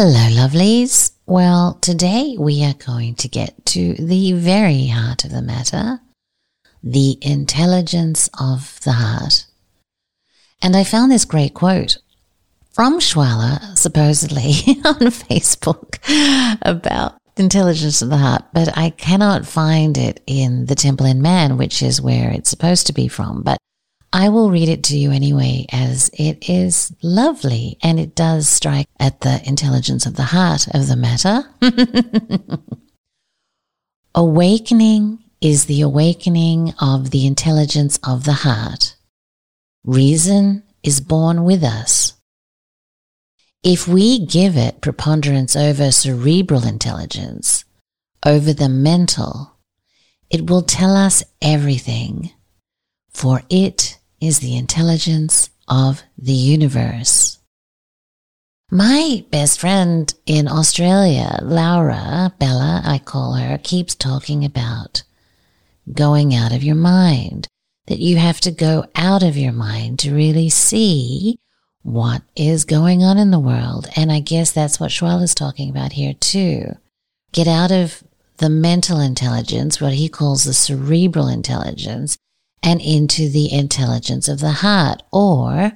Hello, lovelies. Well, today we are going to get to the very heart of the matter the intelligence of the heart. And I found this great quote from Schwaller, supposedly on Facebook, about intelligence of the heart, but I cannot find it in the Temple in Man, which is where it's supposed to be from. But I will read it to you anyway, as it is lovely and it does strike at the intelligence of the heart of the matter. Awakening is the awakening of the intelligence of the heart. Reason is born with us. If we give it preponderance over cerebral intelligence, over the mental, it will tell us everything, for it is the intelligence of the universe. My best friend in Australia, Laura, Bella, I call her, keeps talking about going out of your mind, that you have to go out of your mind to really see what is going on in the world. And I guess that's what Schwal is talking about here too. Get out of the mental intelligence, what he calls the cerebral intelligence, and into the intelligence of the heart, or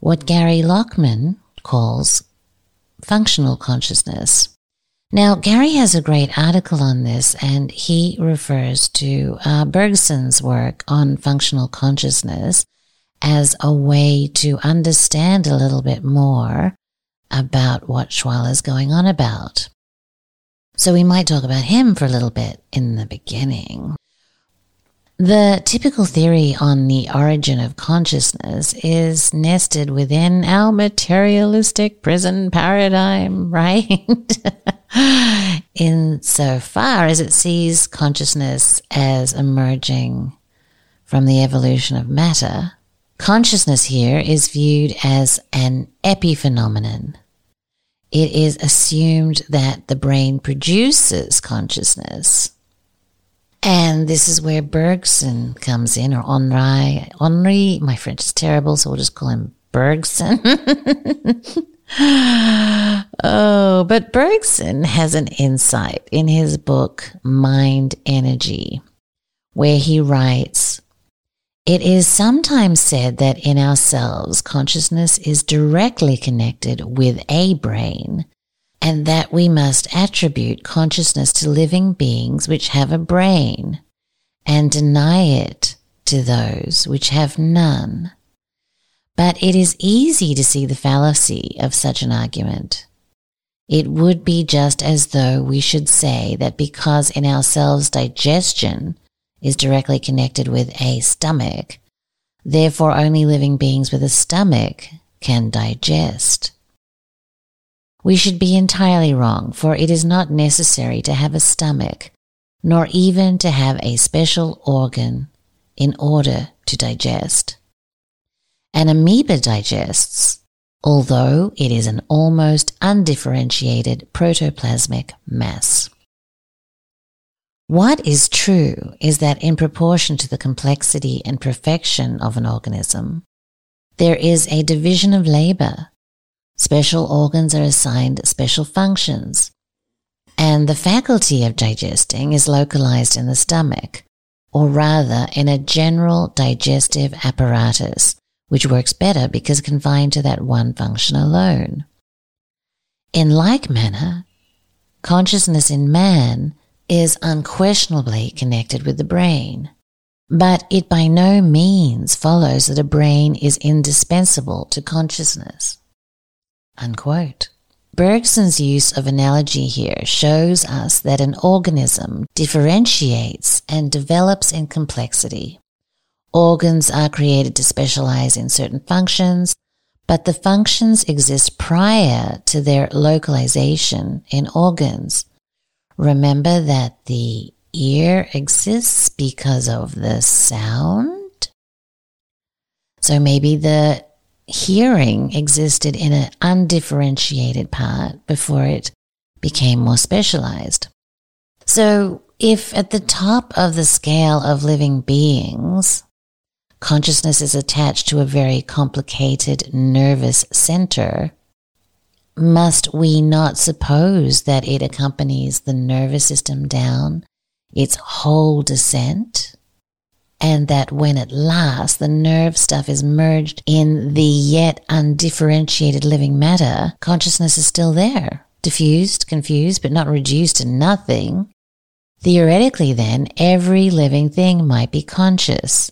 what Gary Lachman calls functional consciousness. Now, Gary has a great article on this, and he refers to uh, Bergson's work on functional consciousness as a way to understand a little bit more about what Schwal is going on about. So we might talk about him for a little bit in the beginning. The typical theory on the origin of consciousness is nested within our materialistic prison paradigm, right? Insofar as it sees consciousness as emerging from the evolution of matter, consciousness here is viewed as an epiphenomenon. It is assumed that the brain produces consciousness and this is where Bergson comes in, or Henri. Henri, my French is terrible, so we'll just call him Bergson. oh, but Bergson has an insight in his book, Mind Energy, where he writes, it is sometimes said that in ourselves, consciousness is directly connected with a brain, and that we must attribute consciousness to living beings which have a brain and deny it to those which have none. But it is easy to see the fallacy of such an argument. It would be just as though we should say that because in ourselves digestion is directly connected with a stomach, therefore only living beings with a stomach can digest. We should be entirely wrong, for it is not necessary to have a stomach, nor even to have a special organ in order to digest. An amoeba digests, although it is an almost undifferentiated protoplasmic mass. What is true is that in proportion to the complexity and perfection of an organism, there is a division of labor Special organs are assigned special functions. And the faculty of digesting is localized in the stomach, or rather in a general digestive apparatus, which works better because confined to that one function alone. In like manner, consciousness in man is unquestionably connected with the brain. But it by no means follows that a brain is indispensable to consciousness. Unquote. Bergson's use of analogy here shows us that an organism differentiates and develops in complexity. Organs are created to specialize in certain functions, but the functions exist prior to their localization in organs. Remember that the ear exists because of the sound? So maybe the hearing existed in an undifferentiated part before it became more specialized. So, if at the top of the scale of living beings, consciousness is attached to a very complicated nervous center, must we not suppose that it accompanies the nervous system down its whole descent? And that when at last the nerve stuff is merged in the yet undifferentiated living matter, consciousness is still there, diffused, confused, but not reduced to nothing. Theoretically, then, every living thing might be conscious.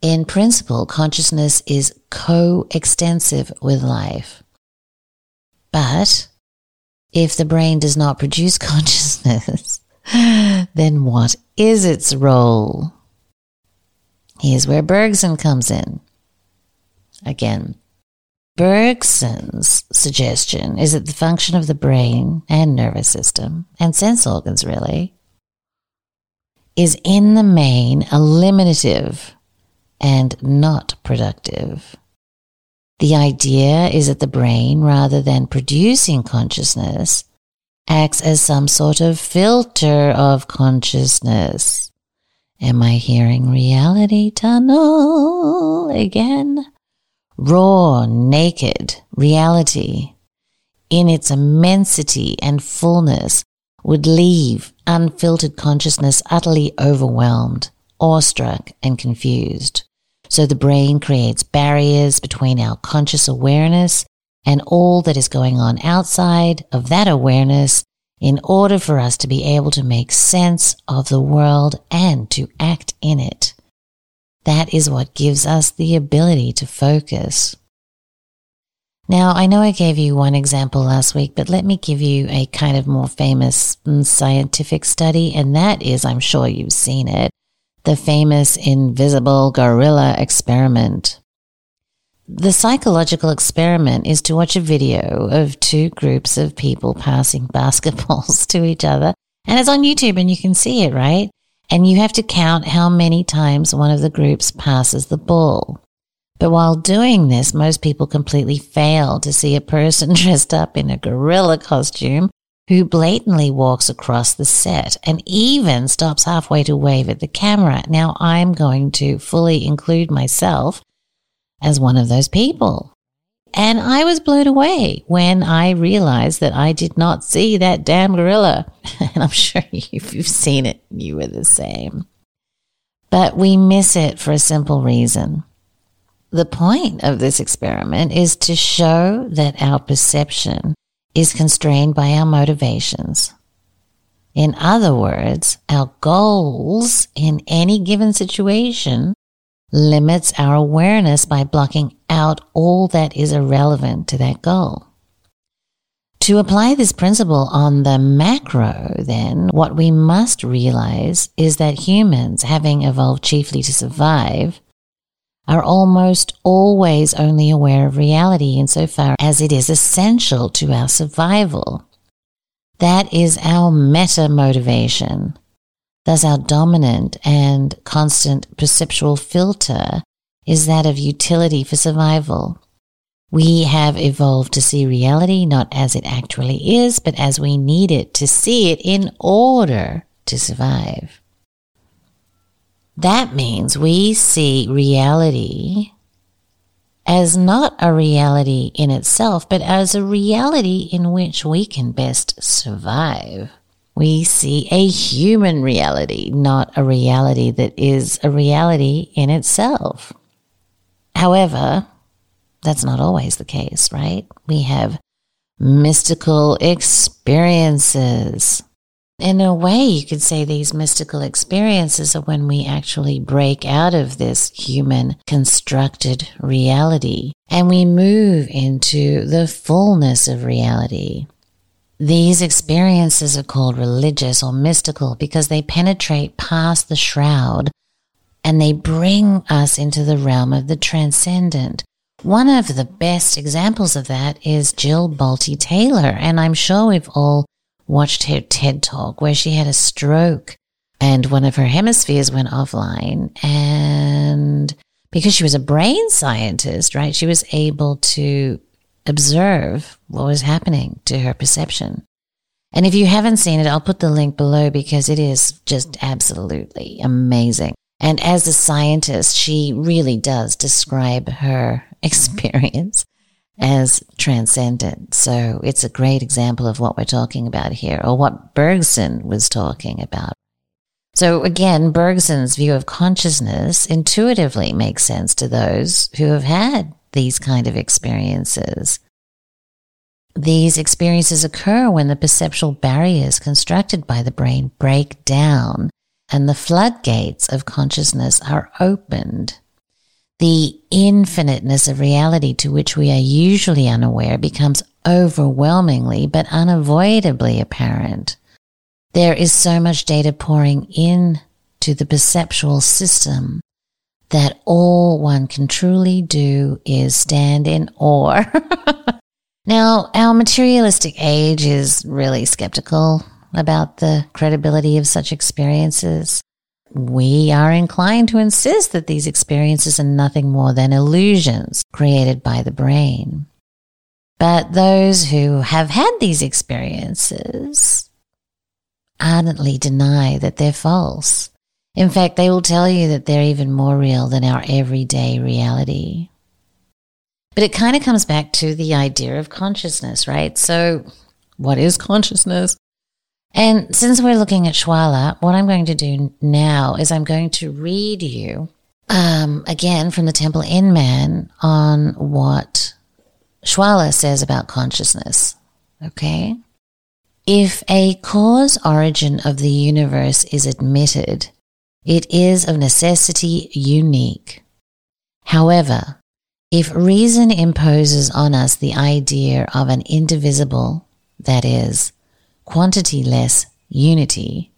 In principle, consciousness is co-extensive with life. But if the brain does not produce consciousness, then what is its role? Here's where Bergson comes in. Again, Bergson's suggestion is that the function of the brain and nervous system and sense organs really is in the main eliminative and not productive. The idea is that the brain, rather than producing consciousness, acts as some sort of filter of consciousness. Am I hearing reality tunnel again? Raw, naked reality in its immensity and fullness would leave unfiltered consciousness utterly overwhelmed, awestruck, and confused. So the brain creates barriers between our conscious awareness and all that is going on outside of that awareness in order for us to be able to make sense of the world and to act in it. That is what gives us the ability to focus. Now, I know I gave you one example last week, but let me give you a kind of more famous mm, scientific study, and that is, I'm sure you've seen it, the famous invisible gorilla experiment. The psychological experiment is to watch a video of two groups of people passing basketballs to each other. And it's on YouTube and you can see it, right? And you have to count how many times one of the groups passes the ball. But while doing this, most people completely fail to see a person dressed up in a gorilla costume who blatantly walks across the set and even stops halfway to wave at the camera. Now I'm going to fully include myself as one of those people. And I was blown away when I realized that I did not see that damn gorilla. And I'm sure if you've seen it, you were the same. But we miss it for a simple reason. The point of this experiment is to show that our perception is constrained by our motivations. In other words, our goals in any given situation limits our awareness by blocking out all that is irrelevant to that goal. To apply this principle on the macro, then, what we must realize is that humans, having evolved chiefly to survive, are almost always only aware of reality insofar as it is essential to our survival. That is our meta motivation. Thus, our dominant and constant perceptual filter is that of utility for survival. We have evolved to see reality not as it actually is, but as we need it to see it in order to survive. That means we see reality as not a reality in itself, but as a reality in which we can best survive. We see a human reality, not a reality that is a reality in itself. However, that's not always the case, right? We have mystical experiences in a way, you could say these mystical experiences are when we actually break out of this human constructed reality and we move into the fullness of reality. These experiences are called religious or mystical because they penetrate past the shroud and they bring us into the realm of the transcendent. One of the best examples of that is Jill Bolte Taylor, and I'm sure we've all watched her TED talk where she had a stroke and one of her hemispheres went offline. And because she was a brain scientist, right, she was able to observe what was happening to her perception. And if you haven't seen it, I'll put the link below because it is just absolutely amazing. And as a scientist, she really does describe her experience as transcendent. So it's a great example of what we're talking about here, or what Bergson was talking about. So again, Bergson's view of consciousness intuitively makes sense to those who have had these kind of experiences. These experiences occur when the perceptual barriers constructed by the brain break down and the floodgates of consciousness are opened. The infiniteness of reality to which we are usually unaware becomes overwhelmingly but unavoidably apparent. There is so much data pouring in to the perceptual system that all one can truly do is stand in awe. now, our materialistic age is really skeptical about the credibility of such experiences. We are inclined to insist that these experiences are nothing more than illusions created by the brain. But those who have had these experiences ardently deny that they're false. In fact, they will tell you that they're even more real than our everyday reality. But it kind of comes back to the idea of consciousness, right? So, what is consciousness? And since we're looking at Schwaller, what I'm going to do now is I'm going to read you um, again from the Temple in Man on what Schwaller says about consciousness. Okay? If a cause origin of the universe is admitted, it is of necessity unique. However, if reason imposes on us the idea of an indivisible, that is, quantity-less unity,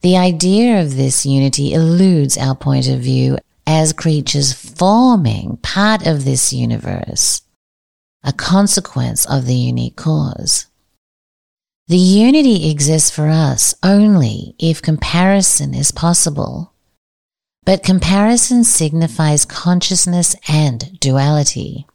the idea of this unity eludes our point of view as creatures forming part of this universe, a consequence of the unique cause. The unity exists for us only if comparison is possible. But comparison signifies consciousness and duality.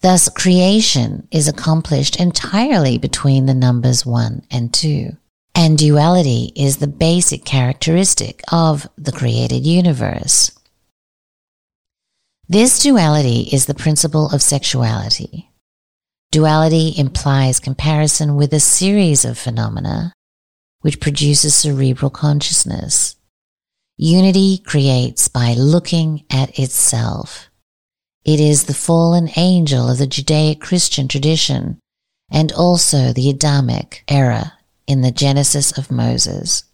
Thus, creation is accomplished entirely between the numbers 1 and 2, and duality is the basic characteristic of the created universe. This duality is the principle of sexuality. Duality implies comparison with a series of phenomena which produces cerebral consciousness. Unity creates by looking at itself. It is the fallen angel of the Judaic Christian tradition and also the Adamic era in the Genesis of Moses.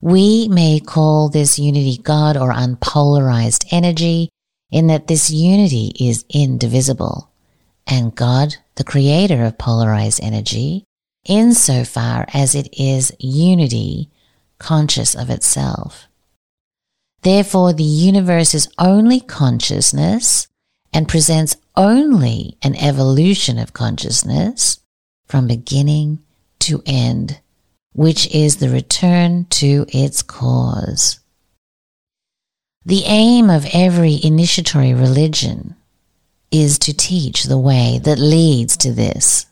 We may call this unity God or unpolarized energy in that this unity is indivisible and God, the creator of polarized energy, insofar as it is unity conscious of itself. Therefore, the universe is only consciousness and presents only an evolution of consciousness from beginning to end, which is the return to its cause. The aim of every initiatory religion is to teach the way that leads to this,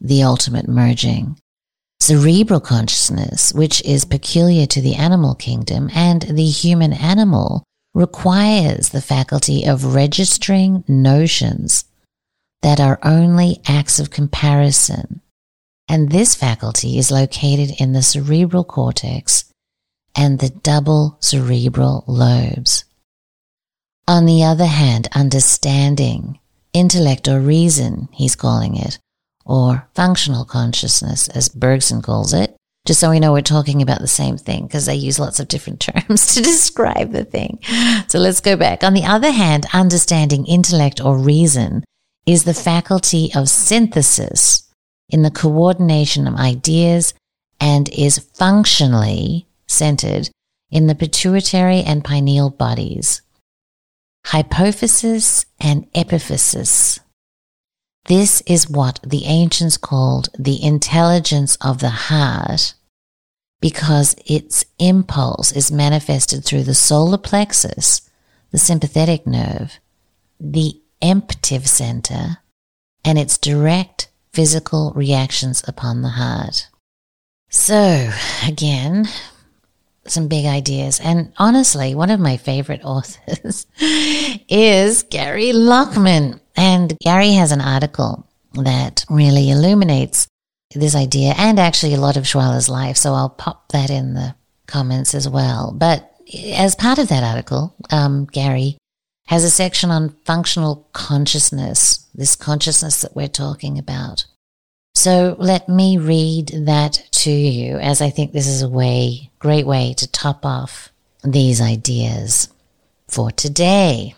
the ultimate merging. Cerebral consciousness, which is peculiar to the animal kingdom and the human animal, requires the faculty of registering notions that are only acts of comparison. And this faculty is located in the cerebral cortex and the double cerebral lobes. On the other hand, understanding, intellect or reason, he's calling it, or functional consciousness, as Bergson calls it, just so we know we're talking about the same thing, because they use lots of different terms to describe the thing. So let's go back. On the other hand, understanding, intellect or reason is the faculty of synthesis in the coordination of ideas and is functionally centered in the pituitary and pineal bodies hypophysis and epiphysis. This is what the ancients called the intelligence of the heart because its impulse is manifested through the solar plexus, the sympathetic nerve, the emotive center, and its direct physical reactions upon the heart. So, again, some big ideas. And honestly, one of my favorite authors is Gary Lachman. And Gary has an article that really illuminates this idea and actually a lot of Schwaller's life. So I'll pop that in the comments as well. But as part of that article, um, Gary has a section on functional consciousness, this consciousness that we're talking about. So let me read that to you as I think this is a way, great way to top off these ideas for today.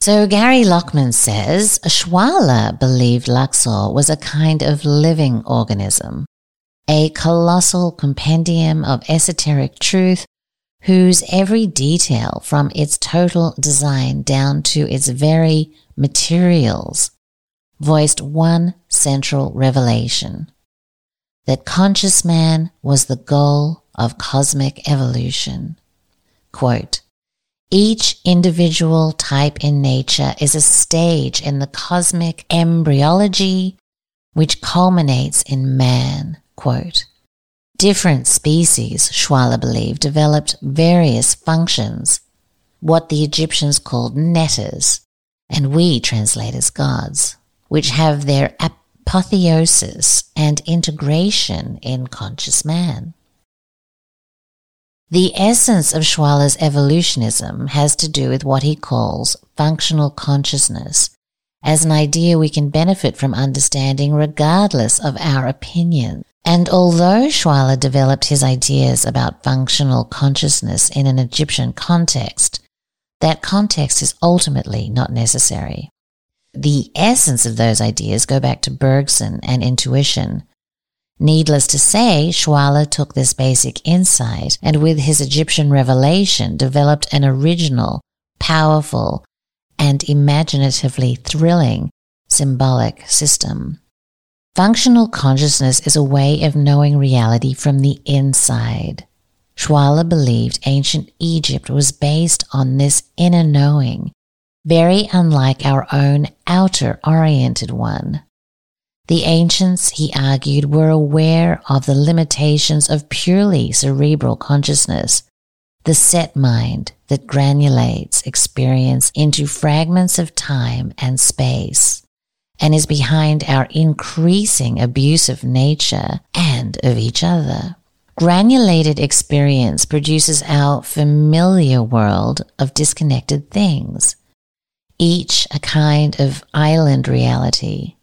So Gary Lachman says Schwaller believed Luxor was a kind of living organism, a colossal compendium of esoteric truth whose every detail from its total design down to its very materials voiced one central revelation that conscious man was the goal of cosmic evolution. Quote, each individual type in nature is a stage in the cosmic embryology which culminates in man. Quote, Different species, Schwaller believed, developed various functions, what the Egyptians called neters, and we translate as gods which have their apotheosis and integration in conscious man. The essence of Schwaller's evolutionism has to do with what he calls functional consciousness as an idea we can benefit from understanding regardless of our opinion. And although Schwaller developed his ideas about functional consciousness in an Egyptian context, that context is ultimately not necessary. The essence of those ideas go back to Bergson and intuition. Needless to say, Schwaller took this basic insight and with his Egyptian revelation developed an original, powerful, and imaginatively thrilling symbolic system. Functional consciousness is a way of knowing reality from the inside. Schwaller believed ancient Egypt was based on this inner knowing very unlike our own outer oriented one. The ancients, he argued, were aware of the limitations of purely cerebral consciousness, the set mind that granulates experience into fragments of time and space, and is behind our increasing abuse of nature and of each other. Granulated experience produces our familiar world of disconnected things each a kind of island reality.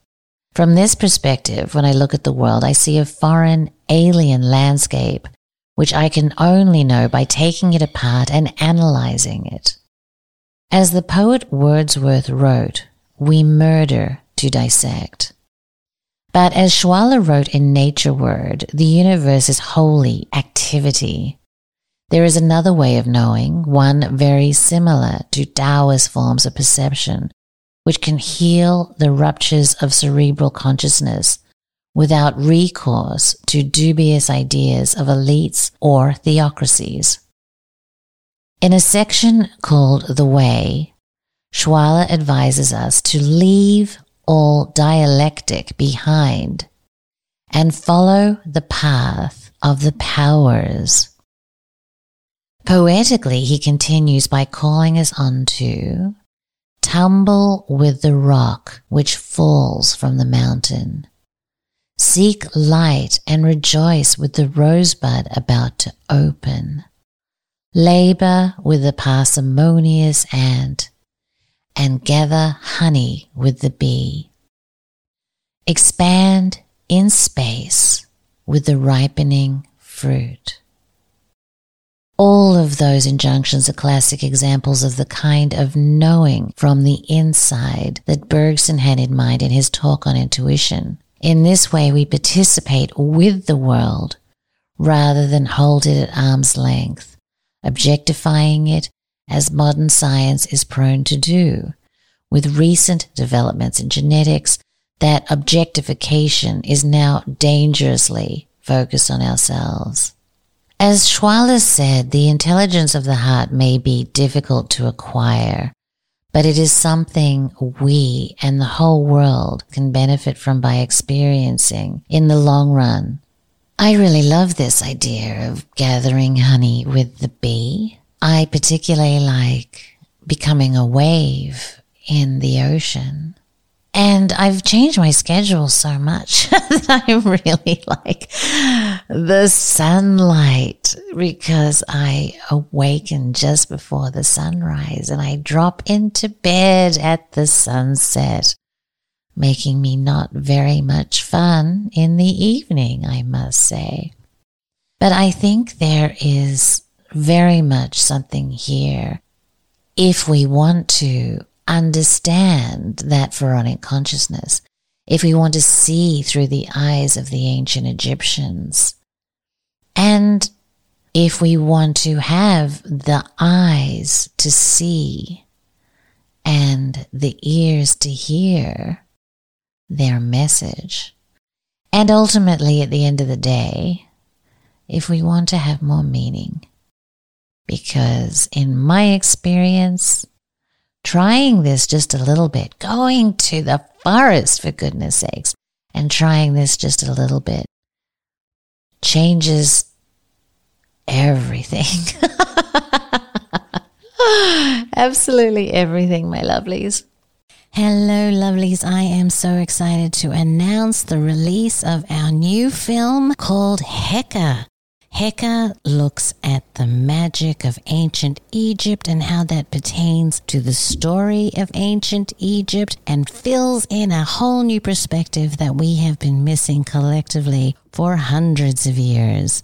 From this perspective, when I look at the world, I see a foreign, alien landscape, which I can only know by taking it apart and analyzing it. As the poet Wordsworth wrote, we murder to dissect. But as Schwaller wrote in Nature Word, the universe is wholly activity. There is another way of knowing, one very similar to Taoist forms of perception, which can heal the ruptures of cerebral consciousness without recourse to dubious ideas of elites or theocracies. In a section called The Way, Schwaller advises us to leave all dialectic behind and follow the path of the powers Poetically, he continues by calling us on to tumble with the rock which falls from the mountain. Seek light and rejoice with the rosebud about to open. Labor with the parsimonious ant and gather honey with the bee. Expand in space with the ripening fruit. All of those injunctions are classic examples of the kind of knowing from the inside that Bergson had in mind in his talk on intuition. In this way, we participate with the world rather than hold it at arm's length, objectifying it as modern science is prone to do. With recent developments in genetics, that objectification is now dangerously focused on ourselves. As Schwaller said, the intelligence of the heart may be difficult to acquire, but it is something we and the whole world can benefit from by experiencing in the long run. I really love this idea of gathering honey with the bee. I particularly like becoming a wave in the ocean. And I've changed my schedule so much that I really like the sunlight because I awaken just before the sunrise and I drop into bed at the sunset making me not very much fun in the evening, I must say. But I think there is very much something here if we want to understand that pharaonic consciousness, if we want to see through the eyes of the ancient Egyptians, and if we want to have the eyes to see and the ears to hear, their message. And ultimately, at the end of the day, if we want to have more meaning, because in my experience, trying this just a little bit, going to the forest for goodness sakes, and trying this just a little bit changes everything. Absolutely everything, my lovelies. Hello, lovelies. I am so excited to announce the release of our new film called Heka. Heka looks at the magic of ancient Egypt and how that pertains to the story of ancient Egypt and fills in a whole new perspective that we have been missing collectively for hundreds of years.